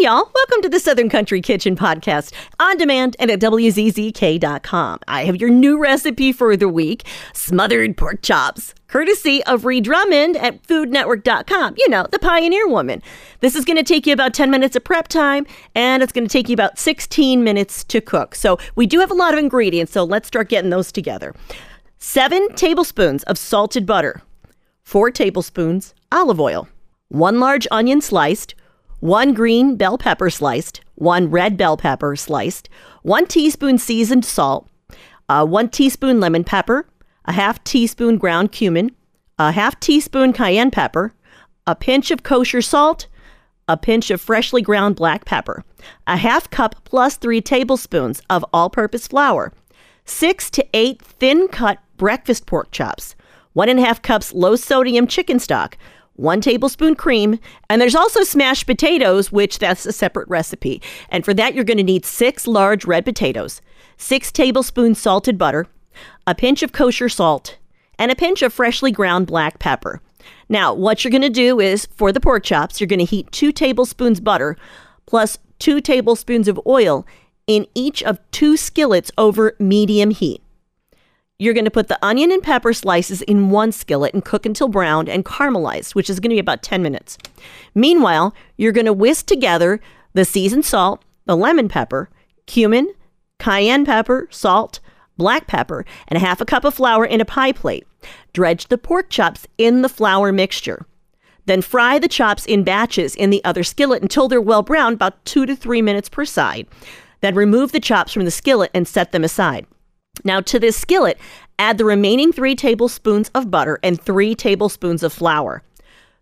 y'all. Welcome to the Southern Country Kitchen Podcast on demand and at WZZK.com. I have your new recipe for the week smothered pork chops, courtesy of Ree Drummond at FoodNetwork.com. You know, the pioneer woman. This is going to take you about 10 minutes of prep time and it's going to take you about 16 minutes to cook. So we do have a lot of ingredients, so let's start getting those together. Seven tablespoons of salted butter, four tablespoons olive oil, one large onion sliced one green bell pepper sliced, one red bell pepper sliced, one teaspoon seasoned salt, uh, one teaspoon lemon pepper, a half teaspoon ground cumin, a half teaspoon cayenne pepper, a pinch of kosher salt, a pinch of freshly ground black pepper, a half cup plus three tablespoons of all purpose flour, six to eight thin cut breakfast pork chops, one and a half cups low sodium chicken stock, one tablespoon cream, and there's also smashed potatoes, which that's a separate recipe. And for that, you're going to need six large red potatoes, six tablespoons salted butter, a pinch of kosher salt, and a pinch of freshly ground black pepper. Now, what you're going to do is for the pork chops, you're going to heat two tablespoons butter plus two tablespoons of oil in each of two skillets over medium heat. You're going to put the onion and pepper slices in one skillet and cook until browned and caramelized, which is going to be about 10 minutes. Meanwhile, you're going to whisk together the seasoned salt, the lemon pepper, cumin, cayenne pepper, salt, black pepper, and a half a cup of flour in a pie plate. Dredge the pork chops in the flour mixture. Then fry the chops in batches in the other skillet until they're well browned, about two to three minutes per side. Then remove the chops from the skillet and set them aside. Now, to this skillet, add the remaining three tablespoons of butter and three tablespoons of flour.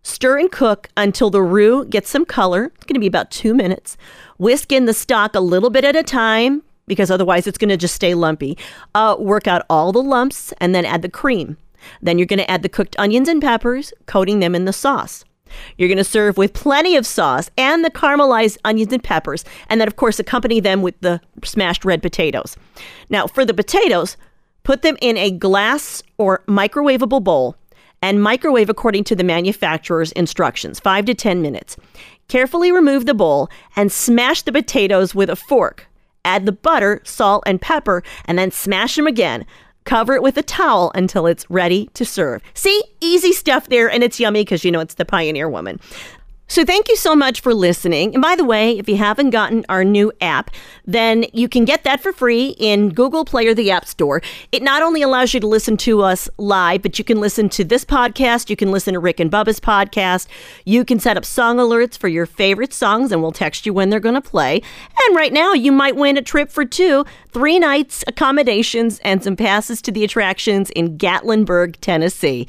Stir and cook until the roux gets some color. It's going to be about two minutes. Whisk in the stock a little bit at a time because otherwise it's going to just stay lumpy. Uh, work out all the lumps and then add the cream. Then you're going to add the cooked onions and peppers, coating them in the sauce. You're going to serve with plenty of sauce and the caramelized onions and peppers, and then, of course, accompany them with the smashed red potatoes. Now, for the potatoes, put them in a glass or microwavable bowl and microwave according to the manufacturer's instructions, 5 to 10 minutes. Carefully remove the bowl and smash the potatoes with a fork. Add the butter, salt, and pepper, and then smash them again. Cover it with a towel until it's ready to serve. See, easy stuff there, and it's yummy because you know it's the Pioneer Woman. So, thank you so much for listening. And by the way, if you haven't gotten our new app, then you can get that for free in Google Play or the App Store. It not only allows you to listen to us live, but you can listen to this podcast. You can listen to Rick and Bubba's podcast. You can set up song alerts for your favorite songs, and we'll text you when they're going to play. And right now, you might win a trip for two, three nights, accommodations, and some passes to the attractions in Gatlinburg, Tennessee.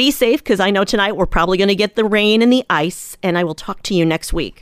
Be safe because I know tonight we're probably going to get the rain and the ice, and I will talk to you next week.